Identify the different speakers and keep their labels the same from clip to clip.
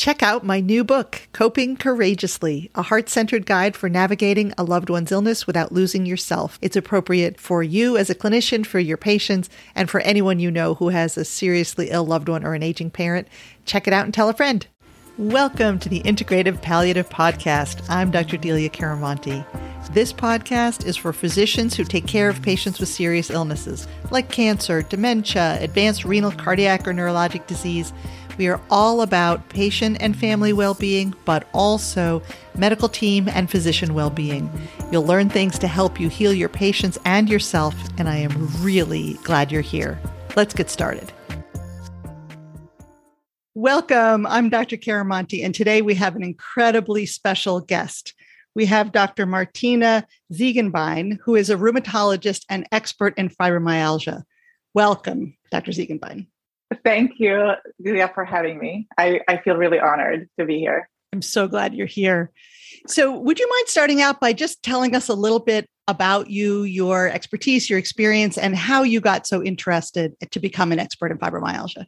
Speaker 1: Check out my new book, Coping Courageously, a heart centered guide for navigating a loved one's illness without losing yourself. It's appropriate for you as a clinician, for your patients, and for anyone you know who has a seriously ill loved one or an aging parent. Check it out and tell a friend. Welcome to the Integrative Palliative Podcast. I'm Dr. Delia Chiaramonte. This podcast is for physicians who take care of patients with serious illnesses like cancer, dementia, advanced renal, cardiac, or neurologic disease. We are all about patient and family well being, but also medical team and physician well being. You'll learn things to help you heal your patients and yourself, and I am really glad you're here. Let's get started. Welcome. I'm Dr. Chiaramonte, and today we have an incredibly special guest we have Dr. Martina Ziegenbein, who is a rheumatologist and expert in fibromyalgia. Welcome, Dr. Ziegenbein.
Speaker 2: Thank you, Delia, for having me. I, I feel really honored to be here.
Speaker 1: I'm so glad you're here. So, would you mind starting out by just telling us a little bit about you, your expertise, your experience, and how you got so interested to become an expert in fibromyalgia?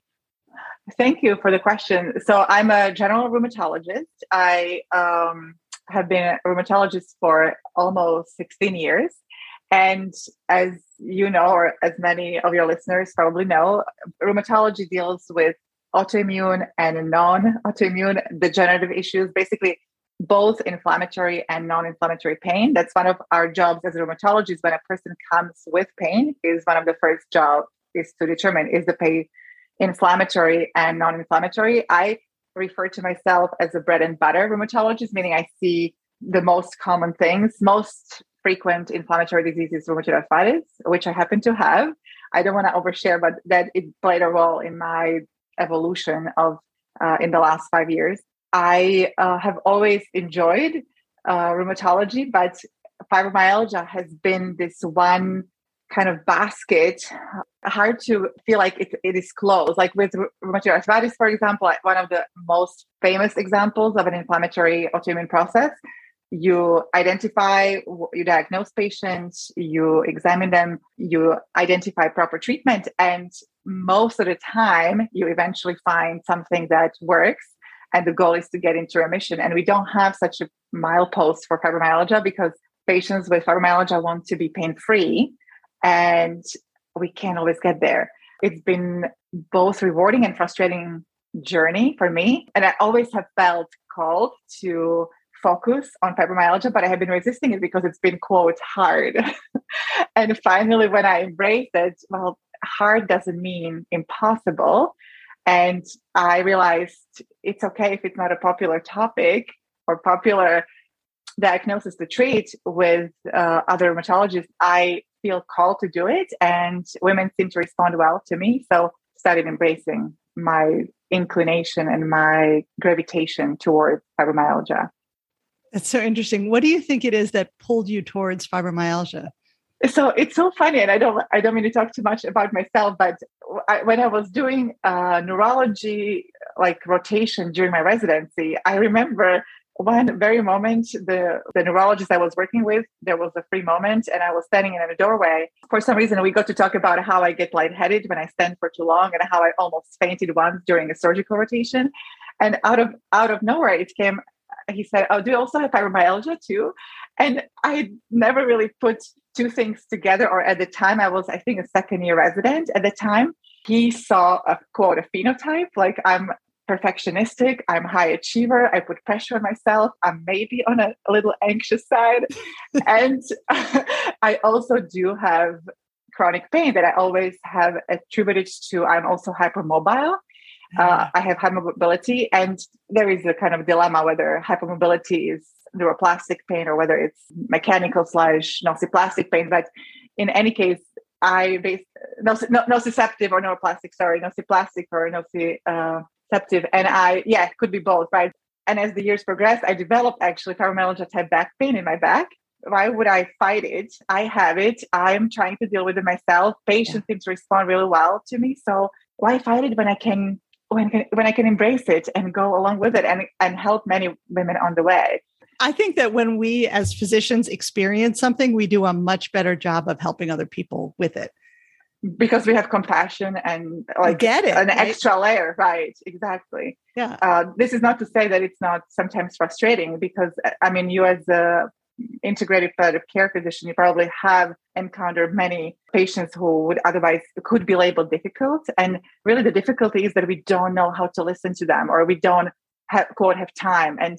Speaker 2: Thank you for the question. So, I'm a general rheumatologist. I um, have been a rheumatologist for almost 16 years. And as you know, or as many of your listeners probably know, rheumatology deals with autoimmune and non autoimmune degenerative issues, basically both inflammatory and non-inflammatory pain. That's one of our jobs as rheumatologists when a person comes with pain is one of the first jobs is to determine is the pain inflammatory and non-inflammatory. I refer to myself as a bread and butter rheumatologist, meaning I see the most common things, most frequent inflammatory diseases, rheumatoid arthritis, which I happen to have. I don't want to overshare, but that it played a role in my evolution of uh, in the last five years. I uh, have always enjoyed uh, rheumatology, but fibromyalgia has been this one kind of basket hard to feel like it, it is closed like with rheumatoid arthritis for example one of the most famous examples of an inflammatory autoimmune process you identify you diagnose patients you examine them you identify proper treatment and most of the time you eventually find something that works and the goal is to get into remission and we don't have such a milepost for fibromyalgia because patients with fibromyalgia want to be pain free and we can't always get there. It's been both rewarding and frustrating journey for me. And I always have felt called to focus on fibromyalgia, but I have been resisting it because it's been quote hard. and finally, when I embraced it, well, hard doesn't mean impossible. And I realized it's okay if it's not a popular topic or popular diagnosis to treat with uh, other rheumatologists. I feel called to do it and women seem to respond well to me so started embracing my inclination and my gravitation towards fibromyalgia
Speaker 1: that's so interesting. What do you think it is that pulled you towards fibromyalgia?
Speaker 2: So it's so funny and i don't i don't mean to talk too much about myself but I, when i was doing uh, neurology like rotation during my residency i remember one very moment the the neurologist i was working with there was a free moment and i was standing in a doorway. For some reason we got to talk about how i get lightheaded when i stand for too long and how i almost fainted once during a surgical rotation. And out of out of nowhere it came he said oh do you also have fibromyalgia too and i never really put two things together or at the time i was i think a second year resident at the time he saw a quote a phenotype like i'm perfectionistic. I'm high achiever. I put pressure on myself. I'm maybe on a, a little anxious side. and I also do have chronic pain that I always have attributed to I'm also hypermobile. Uh, I have hypermobility, and there is a kind of dilemma whether hypermobility is neuroplastic pain or whether it's mechanical slash nociplastic pain. But in any case, I base nociceptive or neuroplastic, sorry, nociplastic or noci, uh. And I, yeah, it could be both, right? And as the years progressed, I developed actually fibromyalgia type back pain in my back. Why would I fight it? I have it. I'm trying to deal with it myself. Patients yeah. seem to respond really well to me. So why fight it when I can when when I can embrace it and go along with it and and help many women on the way?
Speaker 1: I think that when we as physicians experience something, we do a much better job of helping other people with it.
Speaker 2: because we have compassion and like
Speaker 1: get it
Speaker 2: an
Speaker 1: right?
Speaker 2: extra layer right exactly
Speaker 1: yeah
Speaker 2: uh, this is not to say that it's not sometimes frustrating because i mean you as a integrated palliative care physician you probably have encountered many patients who would otherwise could be labeled difficult. And really the difficulty is that we don't know how to listen to them or we don't have quote have time. And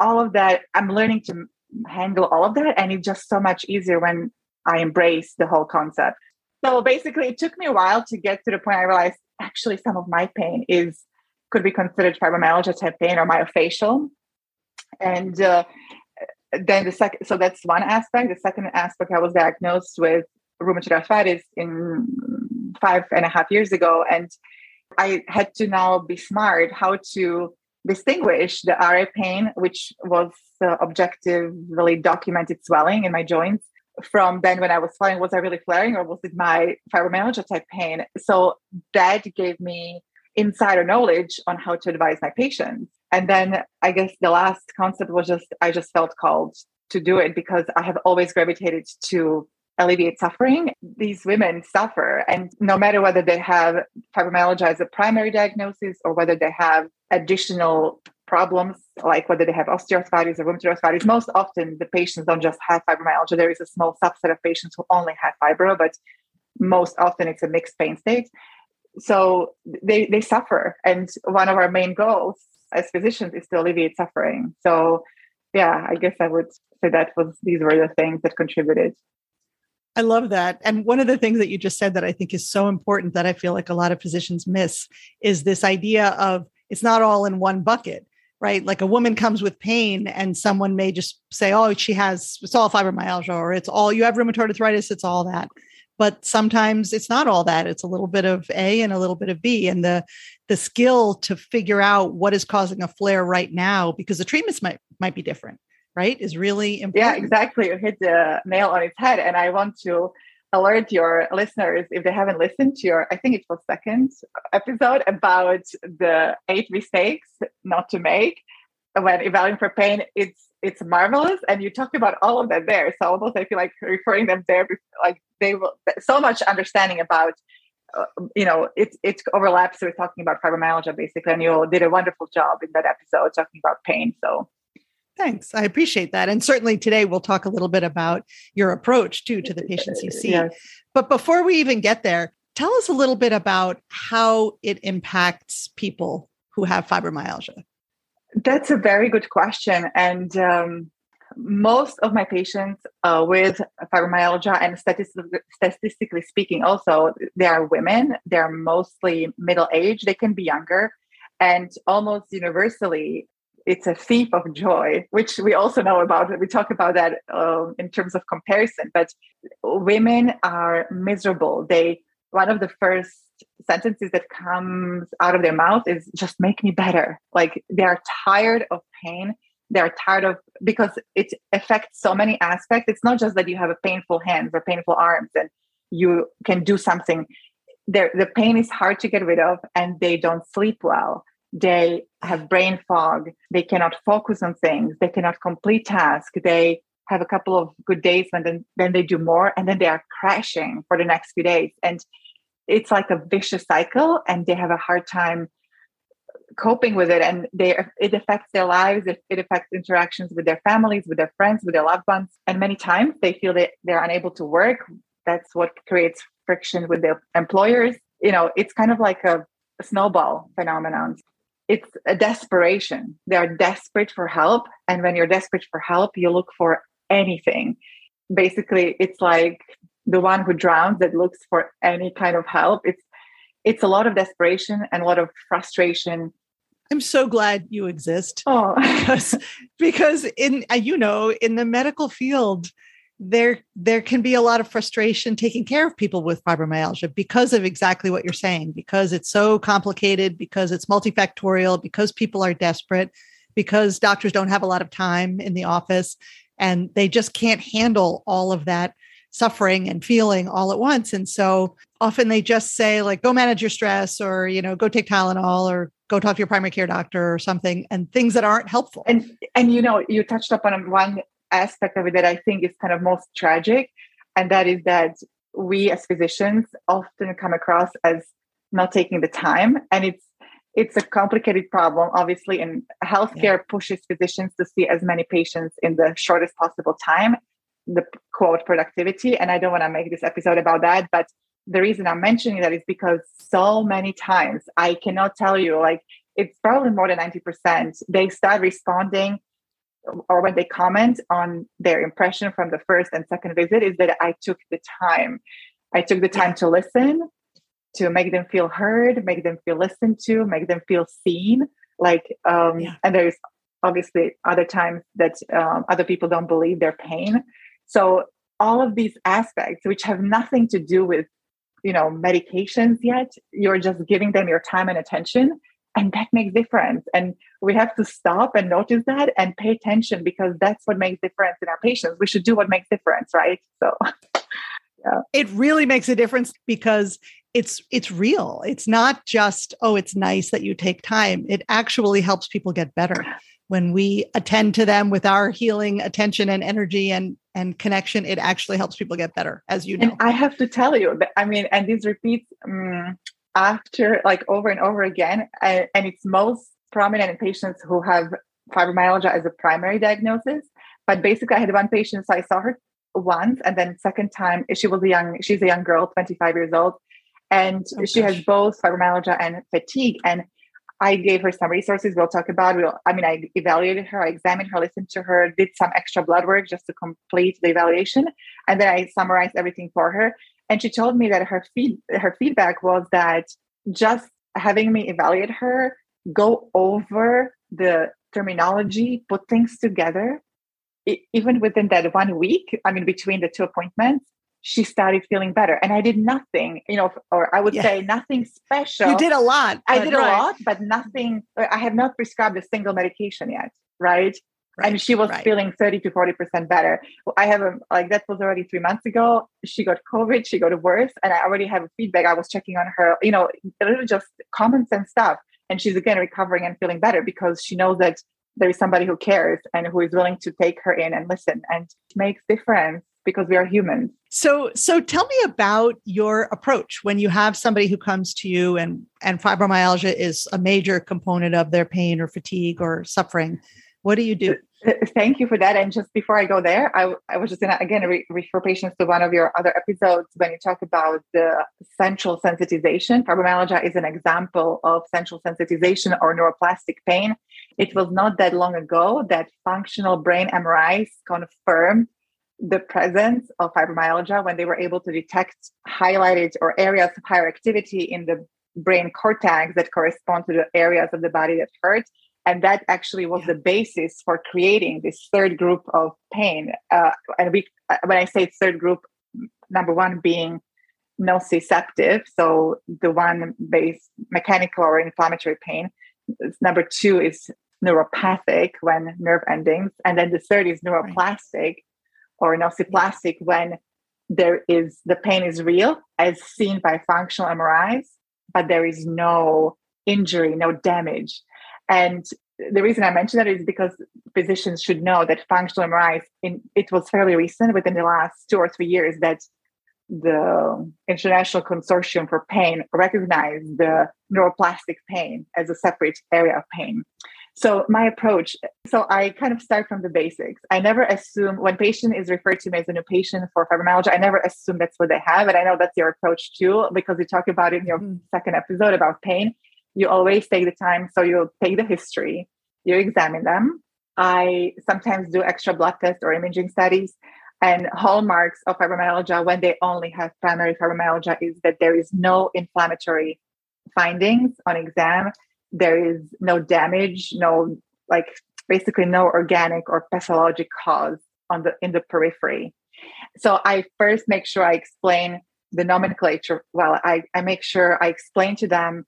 Speaker 2: all of that i'm learning to handle all of that and it's just so much easier when i embrace the whole concept. So basically, it took me a while to get to the point I realized actually some of my pain is could be considered fibromyalgia type pain or myofascial. And uh, then the second, so that's one aspect. The second aspect, I was diagnosed with rheumatoid arthritis in five and a half years ago, and I had to now be smart how to distinguish the RA pain, which was uh, objectively documented swelling in my joints, from then when I was flaring, was I really flaring or was it my fibromyalgia type pain? So that gave me insider knowledge on how to advise my patients. And then I guess the last concept was just I just felt called to do it because I have always gravitated to alleviate suffering. These women suffer, and no matter whether they have fibromyalgia as a primary diagnosis or whether they have additional problems, like whether they have osteoarthritis or rheumatoid arthritis. Most often, the patients don't just have fibromyalgia. There is a small subset of patients who only have fibro, but most often it's a mixed pain state. So they, they suffer. And one of our main goals as physicians is to alleviate suffering. So, yeah, I guess I would say that was these were the things that contributed.
Speaker 1: I love that. And one of the things that you just said that I think is so important that I feel like a lot of physicians miss is this idea of it's not all in one bucket right? Like a woman comes with pain and someone may just say, oh, she has, it's all fibromyalgia or it's all, you have rheumatoid arthritis, it's all that. But sometimes it's not all that. It's a little bit of A and a little bit of B. And the the skill to figure out what is causing a flare right now, because the treatments might might be different, right? Is really important.
Speaker 2: Yeah, exactly. You hit the nail on its head. And I want to alert your listeners if they haven't listened to your i think it was second episode about the eight mistakes not to make when evaluating for pain it's it's marvelous and you talked about all of that there so almost i feel like referring them there like they will so much understanding about uh, you know it it overlaps with talking about fibromyalgia basically and you did a wonderful job in that episode talking about pain so
Speaker 1: Thanks. I appreciate that. And certainly today we'll talk a little bit about your approach too to the patients you see. Yes. But before we even get there, tell us a little bit about how it impacts people who have fibromyalgia.
Speaker 2: That's a very good question. And um, most of my patients uh, with fibromyalgia, and statistically, statistically speaking, also, they are women. They're mostly middle age. They can be younger. And almost universally, it's a thief of joy, which we also know about. We talk about that um, in terms of comparison. But women are miserable. They one of the first sentences that comes out of their mouth is just make me better. Like they are tired of pain. They're tired of because it affects so many aspects. It's not just that you have a painful hands or painful arms and you can do something. There, the pain is hard to get rid of, and they don't sleep well they have brain fog they cannot focus on things they cannot complete tasks they have a couple of good days and then, then they do more and then they are crashing for the next few days and it's like a vicious cycle and they have a hard time coping with it and they it affects their lives it, it affects interactions with their families with their friends with their loved ones and many times they feel that they're unable to work that's what creates friction with their employers you know it's kind of like a, a snowball phenomenon it's a desperation. They are desperate for help. And when you're desperate for help, you look for anything. Basically, it's like the one who drowns that looks for any kind of help. It's it's a lot of desperation and a lot of frustration.
Speaker 1: I'm so glad you exist.
Speaker 2: Oh,
Speaker 1: because, because in uh, you know in the medical field, there there can be a lot of frustration taking care of people with fibromyalgia because of exactly what you're saying because it's so complicated because it's multifactorial because people are desperate because doctors don't have a lot of time in the office and they just can't handle all of that suffering and feeling all at once and so often they just say like go manage your stress or you know go take tylenol or go talk to your primary care doctor or something and things that aren't helpful
Speaker 2: and and you know you touched upon one aspect of it that I think is kind of most tragic, and that is that we as physicians often come across as not taking the time and it's it's a complicated problem obviously and healthcare yeah. pushes physicians to see as many patients in the shortest possible time the quote productivity and i don't want to make this episode about that but the reason i'm mentioning that is because so many times i cannot tell you like it's probably more than 90% they start responding or when they comment on their impression from the first and second visit is that i took the time i took the time to listen to make them feel heard, make them feel listened to, make them feel seen. Like, um, yeah. and there's obviously other times that um, other people don't believe their pain. So all of these aspects, which have nothing to do with, you know, medications yet, you're just giving them your time and attention, and that makes difference. And we have to stop and notice that and pay attention because that's what makes difference in our patients. We should do what makes difference, right? So.
Speaker 1: Yeah. It really makes a difference because it's it's real it's not just oh it's nice that you take time it actually helps people get better when we attend to them with our healing attention and energy and and connection it actually helps people get better as you know
Speaker 2: and i have to tell you that i mean and this repeats um, after like over and over again and, and it's most prominent in patients who have fibromyalgia as a primary diagnosis but basically i had one patient so i saw her once and then second time she was a young she's a young girl 25 years old and oh, she gosh. has both fibromyalgia and fatigue. And I gave her some resources. We'll talk about. We'll, I mean, I evaluated her, I examined her, listened to her, did some extra blood work just to complete the evaluation, and then I summarized everything for her. And she told me that her feed her feedback was that just having me evaluate her, go over the terminology, put things together, even within that one week. I mean, between the two appointments, she started feeling better. And I did nothing, you know, or I would yeah. say nothing special.
Speaker 1: You did a lot.
Speaker 2: I did right. a lot, but nothing, uh, I have not prescribed a single medication yet. Right. Right, and she was right. feeling 30 to 40% better. I have a, like, that was already three months ago. She got COVID, she got worse, and I already have a feedback. I was checking on her, you know, a little just common sense stuff. And she's again recovering and feeling better because she knows that there is somebody who cares and who is willing to take her in and listen and makes difference because we are humans.
Speaker 1: So so tell me about your approach when you have somebody who comes to you and and fibromyalgia is a major component of their pain or fatigue or suffering. What do you do?
Speaker 2: Uh, uh, thank you for that. And just before I go there, I, I was just going to again re- refer patients to one of your other episodes when you talk about the central sensitization. Fibromyalgia is an example of central sensitization or neuroplastic pain. It was not that long ago that functional brain MRIs confirmed the presence of fibromyalgia when they were able to detect highlighted or areas of higher activity in the brain cortex that correspond to the areas of the body that hurt. And that actually was yeah. the basis for creating this third group of pain. Uh, and we, uh, when I say third group, number one being nociceptive, so the one based mechanical or inflammatory pain. Number two is neuropathic when nerve endings, and then the third is neuroplastic, right or nociplastic when there is the pain is real as seen by functional MRIs, but there is no injury, no damage. And the reason I mention that is because physicians should know that functional MRIs, in, it was fairly recent within the last two or three years that the International Consortium for Pain recognized the neuroplastic pain as a separate area of pain. So my approach, so I kind of start from the basics. I never assume when patient is referred to me as a new patient for fibromyalgia, I never assume that's what they have. And I know that's your approach too, because you talk about it in your mm-hmm. second episode about pain. You always take the time. So you'll take the history, you examine them. I sometimes do extra blood tests or imaging studies. And hallmarks of fibromyalgia when they only have primary fibromyalgia is that there is no inflammatory findings on exam there is no damage, no like basically no organic or pathologic cause on the in the periphery. So I first make sure I explain the nomenclature. Well, I, I make sure I explain to them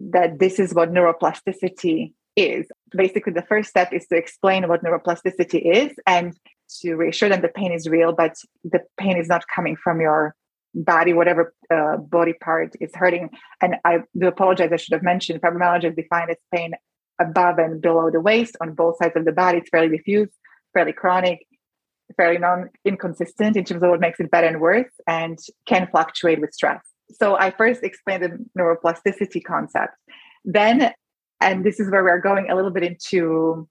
Speaker 2: that this is what neuroplasticity is. Basically, the first step is to explain what neuroplasticity is and to reassure them the pain is real, but the pain is not coming from your body, whatever uh, body part is hurting. And I do apologize, I should have mentioned fibromyalgia is defined as pain above and below the waist on both sides of the body. It's fairly diffuse, fairly chronic. fairly non inconsistent in terms of what makes it better and worse and can fluctuate with stress. So I first explained the neuroplasticity concept. Then, and this is where we're going a little bit into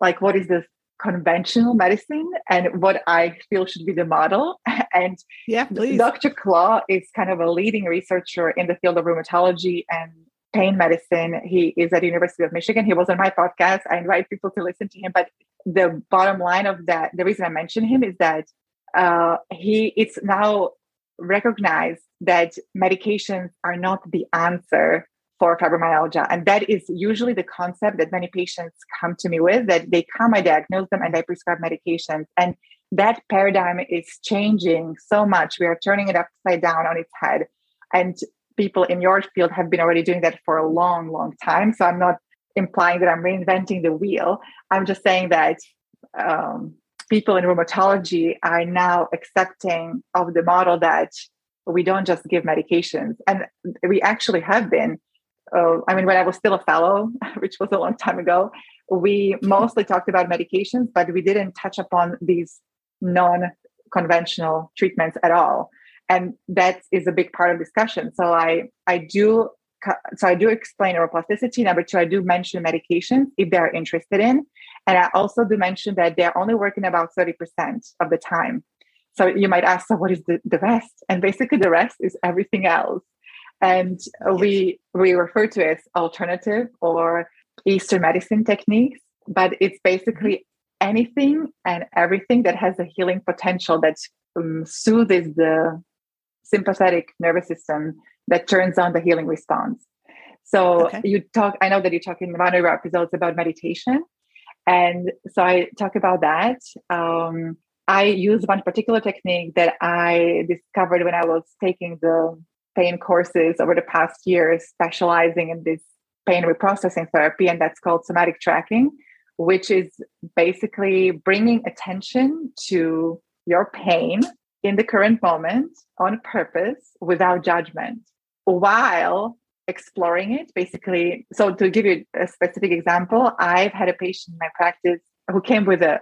Speaker 2: like what is the conventional medicine and what I feel should be the model. And
Speaker 1: yeah, please.
Speaker 2: Dr. Clauw is kind of a leading researcher in the field of rheumatology and pain medicine. He is at University of Michigan. He was on my podcast. I invite people to listen to him. But the bottom line of that, the reason I mention him is that uh, he it's now recognized that medications are not the answer for fibromyalgia. And that is usually the concept that many patients come to me with that they come, I diagnose them, and I prescribe medications. And that paradigm is changing so much. We are turning it upside down on its head. And people in your field have been already doing that for a long, long time. So I'm not implying that I'm reinventing the wheel. I'm just saying that um, people in rheumatology are now accepting of the model that we don't just give medications. And we actually have been uh, I mean, when I was still a fellow, which was a long time ago, we mostly talked about medications, but we didn't touch upon these non conventional treatments at all. And that is a big part of discussion. So I, I do so I do explain neuroplasticity. Number two, I do mention medications if they're interested in. And I also do mention that they're only working about 30% of the time. So you might ask, so what is the, the rest? And basically the rest is everything else and we we refer to it as alternative or eastern medicine techniques but it's basically anything and everything that has a healing potential that um, soothes the sympathetic nervous system that turns on the healing response so okay. you talk i know that you talk in one of your episodes about meditation and so i talk about that um, i use one particular technique that i discovered when i was taking the pain courses over the past years specializing in this pain reprocessing therapy, and that's called somatic tracking, which is basically bringing attention to your pain in the current moment on purpose without judgment while exploring it basically. So to give you a specific example i've had a patient in my practice who came with a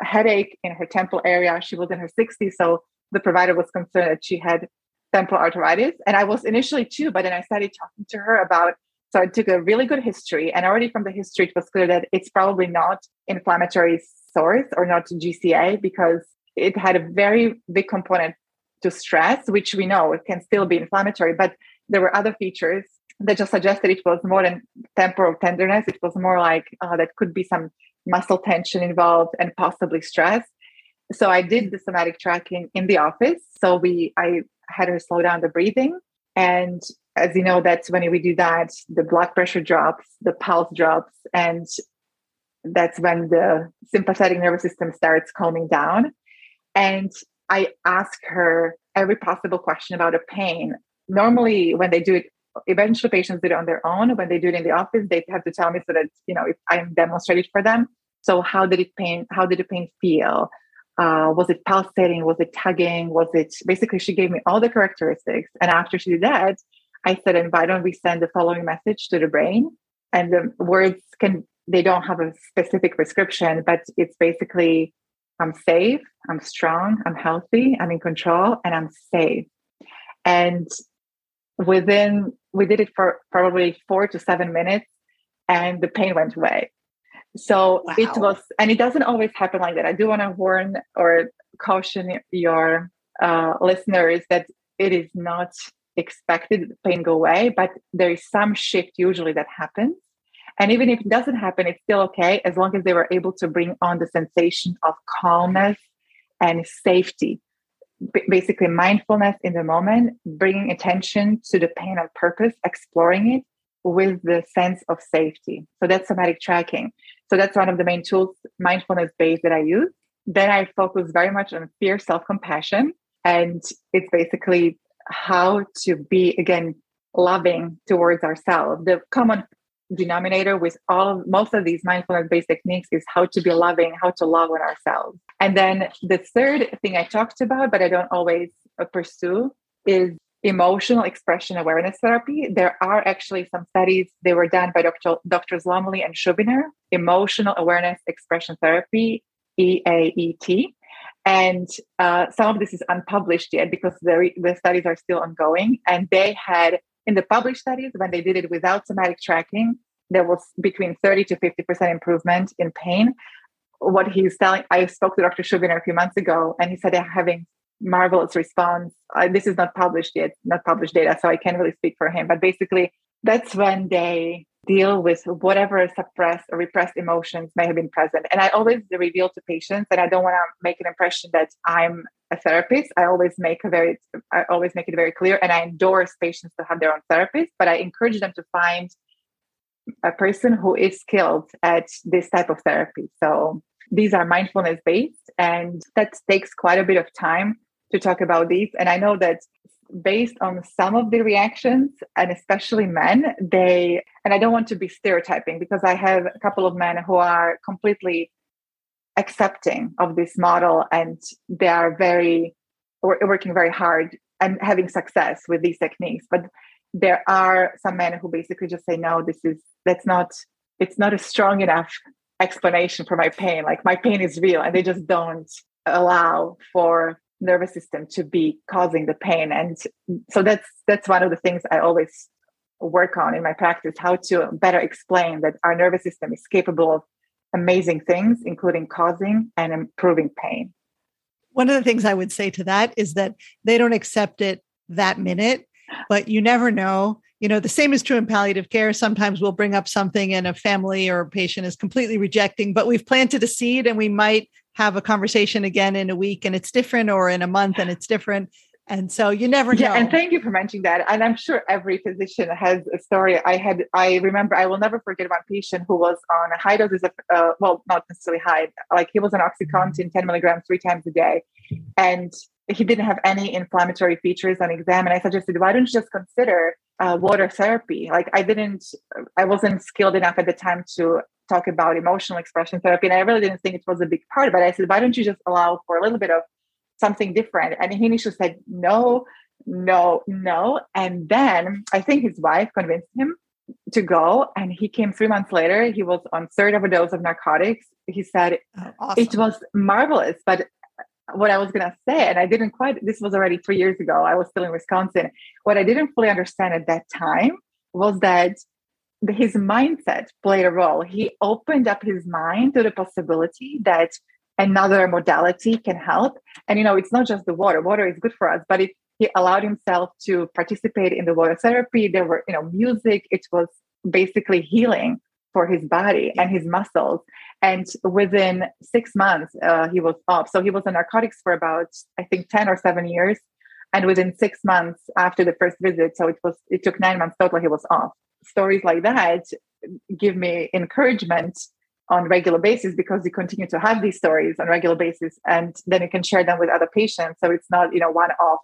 Speaker 2: headache in her temple area. She was in her 60s so the provider was concerned that she had temporal arteritis. And I was initially too, but then I started talking to her about, so I took a really good history. And already from the history, it was clear that it's probably not inflammatory source or not GCA because it had a very big component to stress, which we know it can still be inflammatory. But there were other features that just suggested it was more than temporal tenderness. It was more like uh, that could be some muscle tension involved and possibly stress. So I did the somatic tracking in the office. So we I had her slow down the breathing. And as you know, that's when we do that, the blood pressure drops, the pulse drops, and that's when the sympathetic nervous system starts calming down. And I ask her every possible question about a pain. Normally, when they do it, eventually patients do it on their own. When they do it in the office, they have to tell me so that you know if I'm demonstrating for them. So how did it pain? How did the pain feel? Uh, was it pulsating? Was it tugging? Was it basically she gave me all the characteristics. And after she did that, I said, and why don't we send the following message to the brain? And the words can, they don't have a specific prescription, but it's basically, I'm safe, I'm strong, I'm healthy, I'm in control, and I'm safe. And within, we did it for probably four to seven minutes, and the pain went away. So wow. it was, and it doesn't always happen like that. I do want to warn or caution your uh, listeners that it is not expected pain go away, but there is some shift usually that happens. And even if it doesn't happen, it's still okay as long as they were able to bring on the sensation of calmness and safety. B- basically, mindfulness in the moment, bringing attention to the pain on purpose, exploring it, with the sense of safety. So that's somatic tracking. So that's one of the main tools, mindfulness based, that I use. Then I focus very much on fear, self compassion. And it's basically how to be, again, loving towards ourselves. The common denominator with all most of these mindfulness based techniques is how to be loving, how to love on ourselves. And then the third thing I talked about, but I don't always uh, pursue, is emotional expression awareness therapy. There are actually some studies, they were done by Dr. Lumley and Schubiner, emotional awareness expression therapy, EAET. And uh, some of this is unpublished yet because the, the studies are still ongoing. And they had, in the published studies, when they did it without somatic tracking, there was between 30 to 50% improvement in pain. What he's telling, I spoke to Dr. Schubiner a few months ago, and he said they're having marvelous response. Uh, this is not published yet, not published data, so I can't really speak for him. But basically, that's when they deal with whatever suppressed or repressed emotions may have been present. And I always reveal to patients, and I don't want to make an impression that I'm a therapist. I always make a very, I always make it very clear, and I endorse patients to have their own therapist. But I encourage them to find a person who is skilled at this type of therapy. So these are mindfulness based, and that takes quite a bit of time to talk about these. And I know that based on some of the reactions, and especially men, they, and I don't want to be stereotyping because I have a couple of men who are completely accepting of this model and they are very, working very hard and having success with these techniques. But there are some men who basically just say, no, this is, that's not, it's not a strong enough explanation for my pain. Like my pain is real and they just don't allow for nervous system to be causing the pain. And so that's that's one of the things i always work on in my practice how to better explain that our nervous system is capable of amazing things including causing and improving pain.
Speaker 1: One of the things i would say to that is that they don't accept it that minute but you never know. You know the same is true in palliative care. Sometimes we'll bring up something and a family or a patient is completely rejecting but we've planted a seed and we might have a conversation again in a week and it's different or in a month and it's different and so you never know.
Speaker 2: Yeah, and thank you for mentioning that. And I'm sure every physician has a story. I had, I remember, I will never forget one patient who was on a high doses of, uh, well, not necessarily high, like he was on OxyContin, 10 milligrams three times a day. And he didn't have any inflammatory features on exam. And I suggested, why don't you just consider uh, water therapy? Like I didn't, I wasn't skilled enough at the time to talk about emotional expression therapy. And I really didn't think it was a big part, but I said, why don't you just allow for a little bit of something different? And he initially said, no, no, no. And then I think his wife convinced him to go. And he came three months later. He was on third of a dose of narcotics. He said oh, awesome. it was marvelous. But what I was going to say, and I didn't quite, this was already three years ago. I was still in Wisconsin. What I didn't fully understand at that time was that his mindset played a role. He opened up his mind to the possibility that another modality can help. And you know, it's not just the water. Water is good for us, but it, he allowed himself to participate in the water therapy. There were, you know, music. It was basically healing for his body and his muscles. And within six months, uh, he was off. So he was on narcotics for about, I think, ten or seven years. And within six months after the first visit, so it was, it took nine months total. He was off stories like that give me encouragement on regular basis because you continue to have these stories on regular basis and then you can share them with other patients so it's not you know one off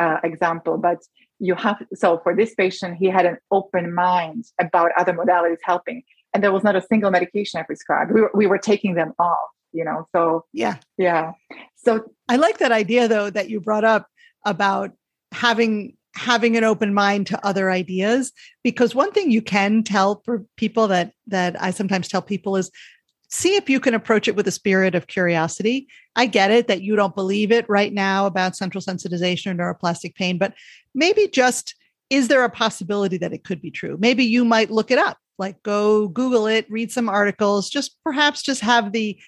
Speaker 2: uh, example but you have so for this patient he had an open mind about other modalities helping and there was not a single medication i prescribed we were, we were taking them off you know so
Speaker 1: yeah
Speaker 2: yeah so
Speaker 1: i like that idea though that you brought up about having having an open mind to other ideas because one thing you can tell for people that that I sometimes tell people is see if you can approach it with a spirit of curiosity. I get it that you don't believe it right now about central sensitization or neuroplastic pain, but maybe just is there a possibility that it could be true? Maybe you might look it up, like go Google it, read some articles, just perhaps just have the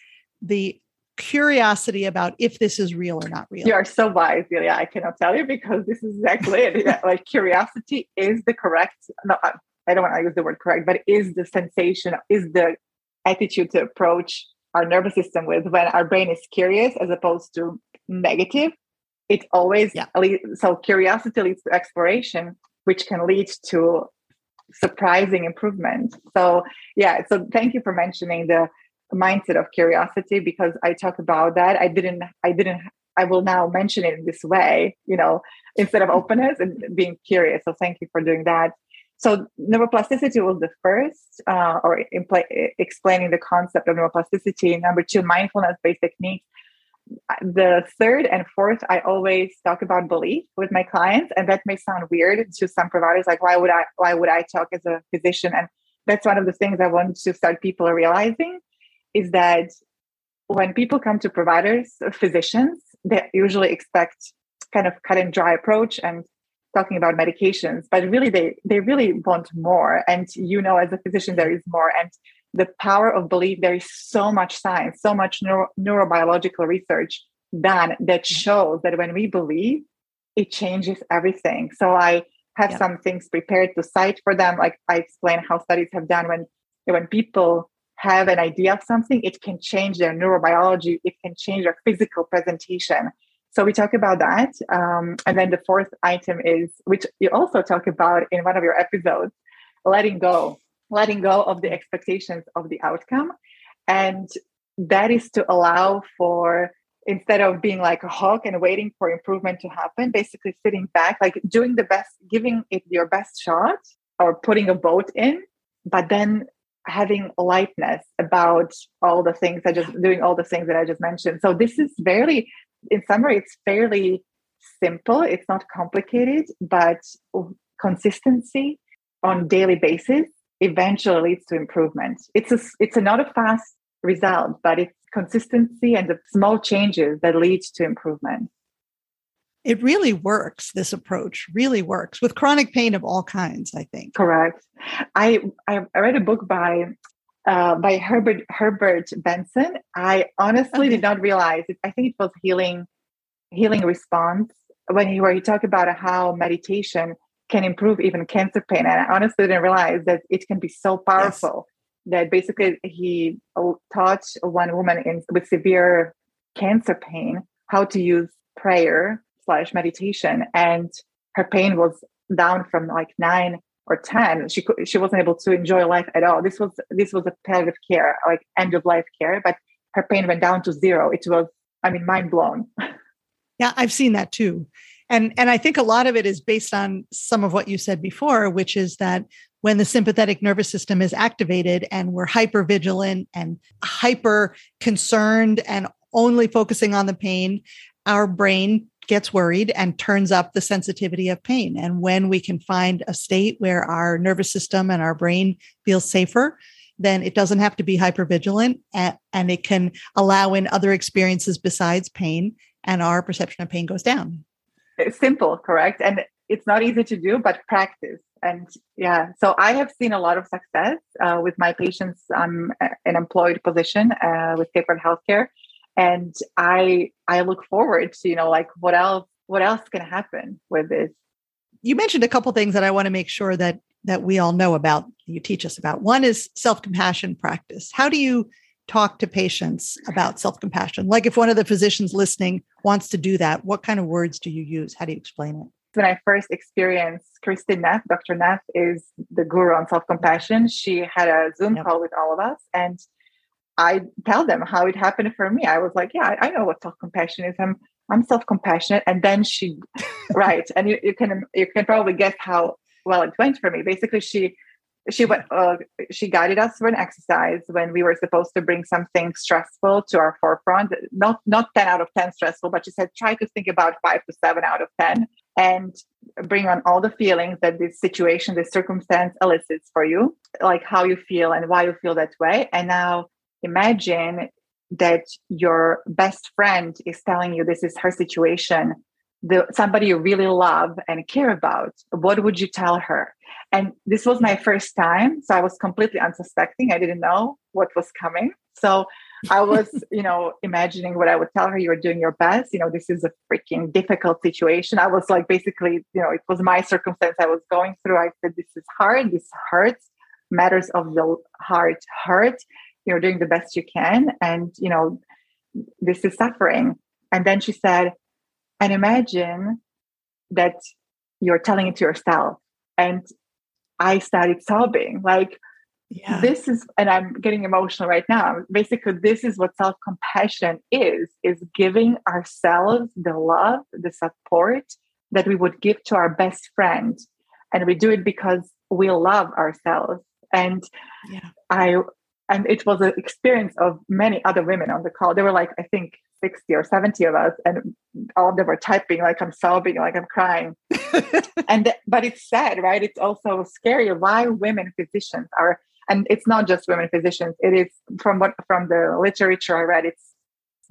Speaker 1: the curiosity about if this is real or not real.
Speaker 2: You are so wise, Delia. I cannot tell you because this is exactly it. like curiosity is the correct, no, I don't want to use the word correct, but is the sensation, is the attitude to approach our nervous system with when our brain is curious as opposed to negative. It always, yeah. so curiosity leads to exploration, which can lead to surprising improvement. So, yeah, so thank you for mentioning the mindset of curiosity because I talk about that. I didn't, I didn't, I will now mention it in this way, you know, instead of openness and being curious. So thank you for doing that. So neuroplasticity was the first, uh, or impl- explaining the concept of neuroplasticity. Number two, mindfulness-based techniques. The third and fourth, I always talk about belief with my clients, and that may sound weird to some providers. Like, why would I? Why would I talk as a physician? And that's one of the things I want to start people realizing is that when people come to providers, physicians, they usually expect kind of cut and dry approach and talking about medications, but really they they really want more. And you know, as a physician, there is more. And the power of belief, there is so much science, so much neuro, neurobiological research done that shows that when we believe, it changes everything. So I have yeah. some things prepared to cite for them. Like I explain how studies have done when when people have an idea of something, it can change their neurobiology, it can change their physical presentation. So we talk about that. Um, and then the fourth item is, which you also talk about in one of your episodes, letting go, letting go of the expectations of the outcome. And that is to allow for instead of being like a hawk and waiting for improvement to happen, basically sitting back, like doing the best, giving it your best shot or putting a boat in, but then having lightness about all the things I just doing all the things that I just mentioned. So this is fairly, in summary, it's fairly simple. It's not complicated, but consistency on daily basis eventually leads to improvement. It's a, it's a not a fast result, but it's consistency and the small changes that leads to improvement.
Speaker 1: It really works. This approach really works with chronic pain of all kinds. I think.
Speaker 2: Correct. I I read a book by uh, by Herbert Herbert Benson. I honestly okay. did not realize it. I think it was healing healing response when he where he talked about how meditation can improve even cancer pain. And I honestly didn't realize that it can be so powerful that basically he uh, taught one woman in, with severe cancer pain how to use prayer slash meditation. And her pain was down from like nine or 10 she could, she wasn't able to enjoy life at all. This was this was a palliative care like end of life care but her pain went down to zero. It was i mean mind blown.
Speaker 1: Yeah i've seen that too and and i think a lot of it is based on some of what you said before which is that when the sympathetic nervous system is activated and we're hyper vigilant and hyper concerned and only focusing on the pain, our brain gets worried and turns up the sensitivity of pain. And when we can find a state where our nervous system and our brain feels safer, then it doesn't have to be hyper vigilant and, and it can allow in other experiences besides pain and our perception of pain goes down.
Speaker 2: Simple, correct? And it's not easy to do, but practice. And yeah so i have seen a lot of success uh, with my patients i'm an employed position uh, with sacred healthcare. And i i look forward to you know like what else what else can happen with this?
Speaker 1: You mentioned a couple things that i want to make sure that that we all know about you teach us about. One is self-compassion practice. How do you talk to patients about self-compassion? Like if one of the physicians listening wants to do that what kind of words do you use how do you explain it
Speaker 2: when I first experienced Kristin Neff, Dr. Neff is the guru on self compassion. She had a Zoom yep. call with all of us, and I tell them how it happened for me. I was like, "Yeah, I, I know what self compassion is. I'm I'm self compassionate." And then she, right, and you, you can you can probably guess how well it went for me. Basically, she she went uh, she guided us through an exercise when we were supposed to bring something stressful to our forefront. Not not 10 out of 10 stressful but she said try to think about 5 to 7 out of 10 and bring on all the feelings that this situation this circumstance elicits for you like how you feel and why you feel that way. And now imagine that your best friend is telling you this is her situation the somebody you really love and care about. What would you tell her and this was my first time so i was completely unsuspecting. I didn't know what was coming. So i was you know imagining what i would tell her you're doing your best. You know this is a freaking difficult situation. I was like basically you know it was my circumstance i was going through. I said this is hard. This hurts. Matters of the heart hurt. You're doing the best you can and you know this is suffering. And then she said and imagine that you're telling it to yourself. And i started sobbing like yeah. this is and i'm getting emotional right now basically this is what self-compassion is is giving ourselves the love the support that we would give to our best friend and we do it because we love ourselves and yeah. i and it was an experience of many other women on the call They were like i think 60 or 70 of us and all of them were typing like i'm sobbing like i'm crying and but it's sad right it's also scary why women physicians are and it's not just women physicians it is from what from the literature i read it's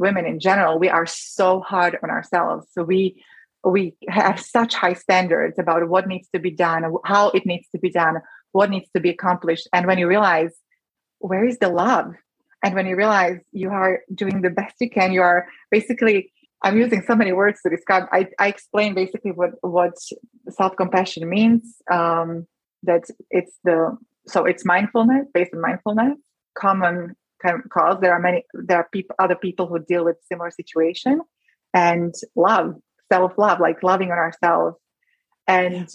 Speaker 2: women in general, we are so hard on ourselves. So we we have such high standards about what needs to be done, how it needs to be done, what needs to be accomplished. And when you realize where is the love? And when you realize you are doing the best you can, you are basically I'm using so many words to describe. I, I explain basically what what self compassion means. Um, that it's the so it's mindfulness based on mindfulness. Common cause. There are many. There are people, other people who deal with similar situation, and love, self love, like loving on ourselves, and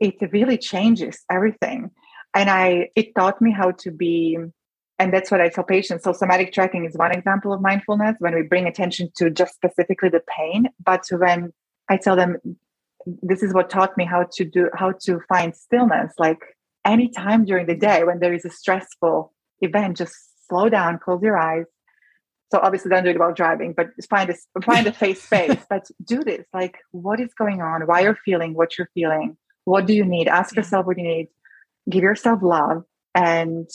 Speaker 2: it really changes everything. And I, it taught me how to be and that's what I tell patients. So somatic tracking is one example of mindfulness when we bring attention to just specifically the pain. But when I tell them this is what taught me how to do how to find stillness, like any time during the day when there is a stressful event, just slow down, close your eyes. So obviously don't do it while driving, but find a find a face space. but do this. Like what is going on? Why you're feeling what you're feeling? What do you need? Ask yourself what you need. Give yourself love and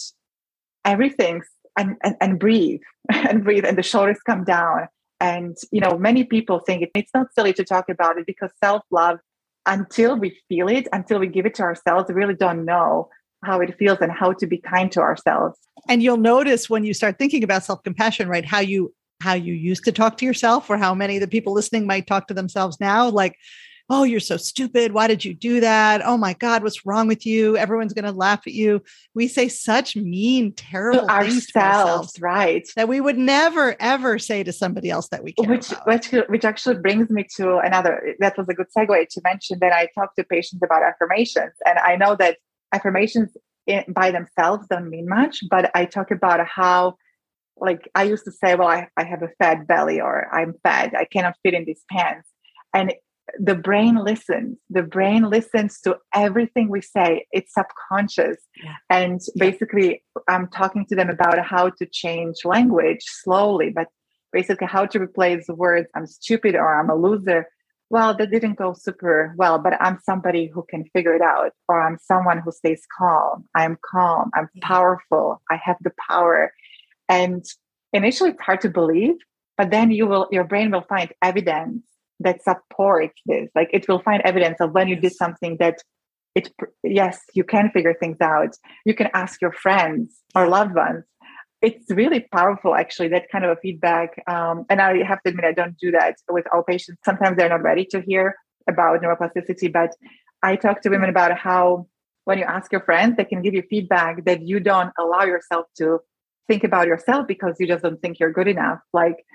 Speaker 2: everything and, and, and breathe and breathe and the shoulders come down. And you know many people think it, it's not silly to talk about it because self-love until we feel it until we give it to ourselves we really don't know how it feels and how to be kind to ourselves.
Speaker 1: And you'll notice when you start thinking about self-compassion right how you how you used to talk to yourself or how many of the people listening might talk to themselves now like oh, you're so stupid. Why did you do that? Oh my God, what's wrong with you? Everyone's going to laugh at you. We say such mean, terrible
Speaker 2: things to ourselves, right?
Speaker 1: That we would never, ever say to somebody else that we care
Speaker 2: which,
Speaker 1: about.
Speaker 2: Which, which actually brings me to another, that was a good segue to mention that I talk to patients about affirmations. And I know that affirmations in, by themselves don't mean much, but I talk about how like I used to say, well, I, I have a fat belly or I'm fat, I cannot fit in these pants. And the brain listens. The brain listens to everything we say. It's subconscious. Yeah. and basically i'm talking to them about how to change language slowly but basically how to replace the words. I'm stupid or i'm a loser. Well that didn't go super well but i'm somebody who can figure it out or i'm someone who stays calm. I'm calm. I'm powerful. I have the power. And initially it's hard to believe but then you will your brain will find evidence that supports this. Like it will find evidence of when you did something that it yes you can figure things out. You can ask your friends or loved ones. It's really powerful actually that kind of a feedback um, and i have to admit i don't do that with all patients. Sometimes they're not ready to hear about neuroplasticity but i talk to women about how when you ask your friends they can give you feedback that you don't allow yourself to think about yourself because you just don't think you're good enough. Like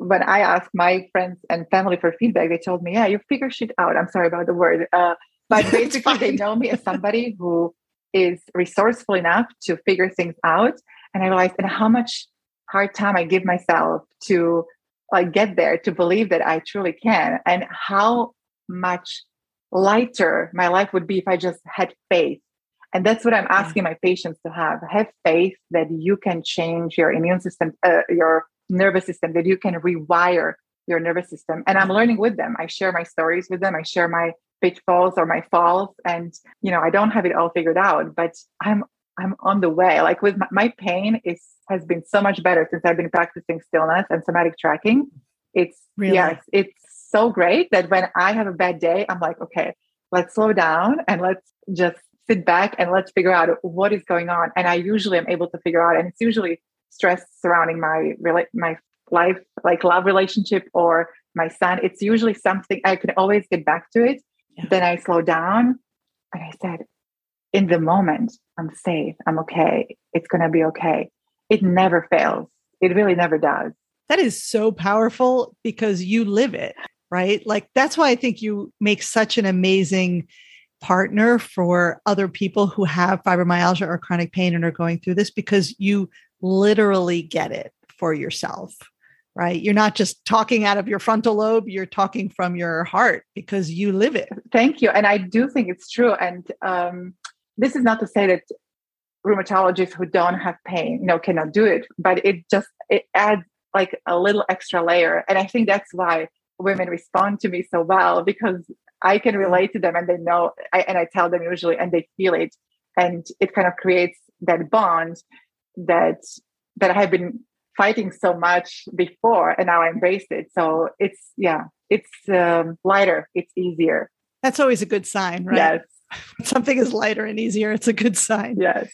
Speaker 2: when I asked my friends and family for feedback, they told me, "Yeah, you figure shit out." I'm sorry about the word, uh, but basically, they know me as somebody who is resourceful enough to figure things out. And I realized, and how much hard time I give myself to like get there, to believe that I truly can, and how much lighter my life would be if I just had faith. And that's what I'm asking my patients to have: have faith that you can change your immune system, uh, your nervous system that you can rewire your nervous system. And i'm mm-hmm. learning with them. I share my stories with them. I share my pitfalls or my falls and you know i don't have it all figured out but i'm i'm on the way. Like with my, my pain is has been so much better since i've been practicing stillness and somatic tracking. It's really? yes it's so great that when i have a bad day i'm like okay let's slow down and let's just sit back and let's figure out what is going on. And i usually am able to figure out and it's usually stress surrounding my my life like love relationship or my son it's usually something i can always get back to it. Yeah. then i slow down and i said in the moment i'm safe i'm okay it's going to be okay. It never fails. It really never does.
Speaker 1: That is so powerful because you live it right? Like that's why i think you make such an amazing partner for other people who have fibromyalgia or chronic pain and are going through this because you literally get it for yourself right? You're not just talking out of your frontal lobe you're talking from your heart because you live it.
Speaker 2: Thank you and i do think it's true and um, this is not to say that rheumatologists who don't have pain you know cannot do it but it just it adds like a little extra layer and i think that's why women respond to me so well because i can relate to them and they know I, and i tell them usually and they feel it and it kind of creates that bond that that I have been fighting so much before and now I embrace it. So it's, yeah, it's um, lighter, it's easier.
Speaker 1: That's always a good sign, right?
Speaker 2: Yes.
Speaker 1: Something is lighter and easier. It's a good sign.
Speaker 2: Yes.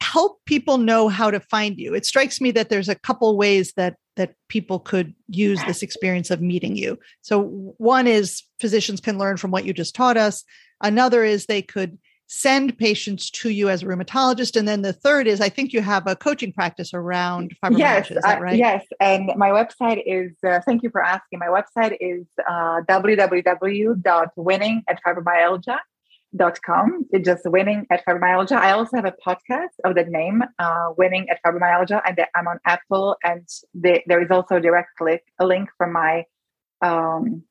Speaker 1: Help people know how to find you. It strikes me that there's a couple ways that that people could use this experience of meeting you. So one is physicians can learn from what you just taught us. Another is they could send patients to you as a rheumatologist. And then the third is I think you have a coaching practice around fibromyalgia.
Speaker 2: Yes,
Speaker 1: is that right?
Speaker 2: Uh, yes. And my website is, uh, thank you for asking. My website is uh, www.winning at fibromyalgia.com. It's just winning at fibromyalgia. I also have a podcast of the name, uh, Winning at Fibromyalgia, and I'm on Apple. And the, there is also a direct link, a link from my um,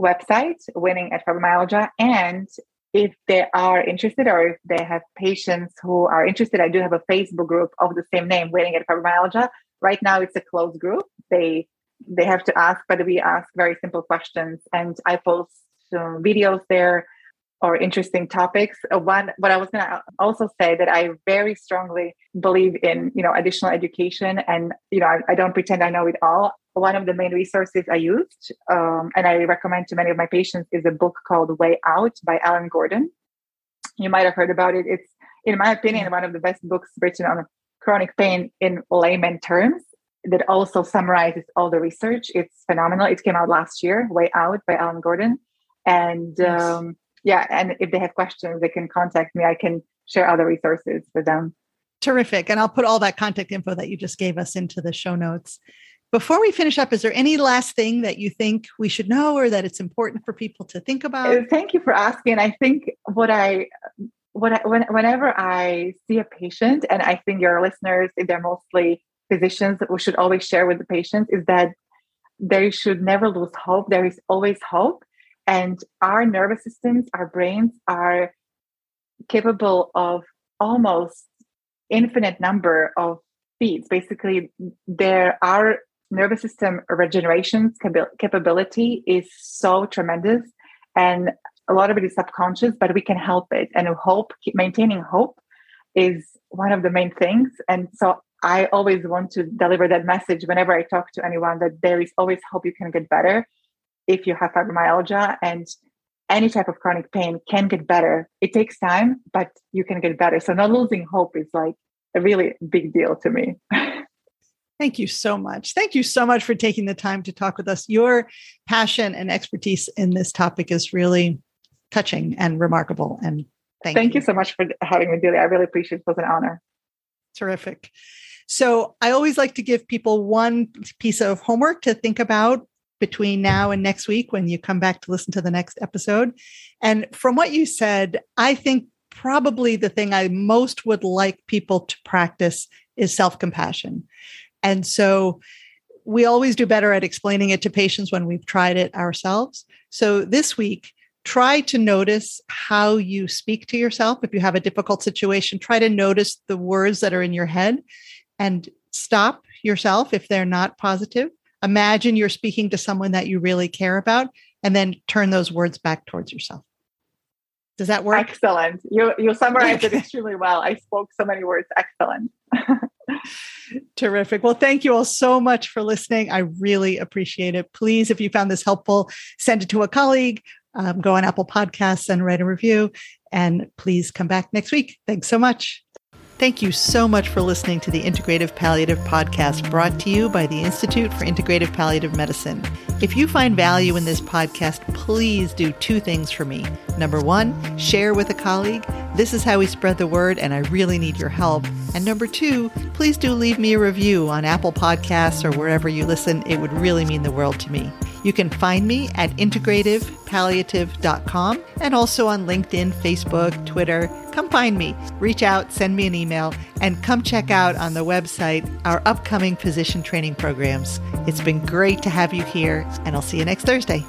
Speaker 2: website, Winning at Fibromyalgia. And if they are interested or if they have patients who are interested, I do have a Facebook group of the same name, Winning at Fibromyalgia. Right now, it's a closed group. They they have to ask, but we ask very simple questions, and I post um, videos there or interesting topics. Uh, one, what I was going to also say that I very strongly believe in, you know, additional education, and you know, I, I don't pretend I know it all. One of the main resources I used, um, and I recommend to many of my patients, is a book called Way Out by Alan Gordon. You might have heard about it. It's, in my opinion, one of the best books written on chronic pain in layman terms that also summarizes all the research. It's phenomenal. It came out last year, Way Out by Alan Gordon. And um, yeah, and if they have questions, they can contact me. I can share other resources with them.
Speaker 1: Terrific. And I'll put all that contact info that you just gave us into the show notes. Before we finish up, is there any last thing that you think we should know or that it's important for people to think about?
Speaker 2: Uh, thank you for asking. I think what I what I, when, whenever I see a patient, and I think your listeners, if they're mostly physicians, we should always share with the patients is that they should never lose hope. There is always hope and our nervous systems, our brains are capable of almost infinite number of feeds. Basically, there our nervous system regeneration capability is so tremendous, and a lot of it is subconscious, but we can help it. And hope, maintaining hope, is one of the main things. And so I always want to deliver that message whenever I talk to anyone that there is always hope you can get better if you have fibromyalgia and any type of chronic pain can get better. It takes time, but you can get better. So not losing hope is like a really big deal to me.
Speaker 1: Thank you so much. Thank you so much for taking the time to talk with us. Your passion and expertise in this topic is really touching and remarkable. And thank,
Speaker 2: thank
Speaker 1: you.
Speaker 2: you so much for having me, Julie. I really appreciate it. It was an honor.
Speaker 1: Terrific. So I always like to give people one piece of homework to think about between now and next week when you come back to listen to the next episode. And from what you said, I think probably the thing I most would like people to practice is self compassion. And so we always do better at explaining it to patients when we've tried it ourselves. So this week, try to notice how you speak to yourself. If you have a difficult situation, try to notice the words that are in your head and stop yourself if they're not positive imagine you're speaking to someone that you really care about and then turn those words back towards yourself does that work
Speaker 2: excellent you you summarized it extremely well i spoke so many words excellent
Speaker 1: Terrific. Well, thank you all so much for listening. I really appreciate it. Please, if you found this helpful, send it to a colleague, um, go on Apple Podcasts and write a review. And please come back next week. Thanks so much. Thank you so much for listening to the Integrative Palliative Podcast brought to you by the Institute for Integrative Palliative Medicine. If you find value in this podcast, please do two things for me. Number one, share with a colleague. This is how we spread the word, and I really need your help. And number two, please do leave me a review on Apple Podcasts or wherever you listen. It would really mean the world to me. You can find me at integrativepalliative.com and also on LinkedIn, Facebook, Twitter. Come find me, reach out, send me an email, and come check out on the website our upcoming physician training programs. It's been great to have you here, and I'll see you next Thursday.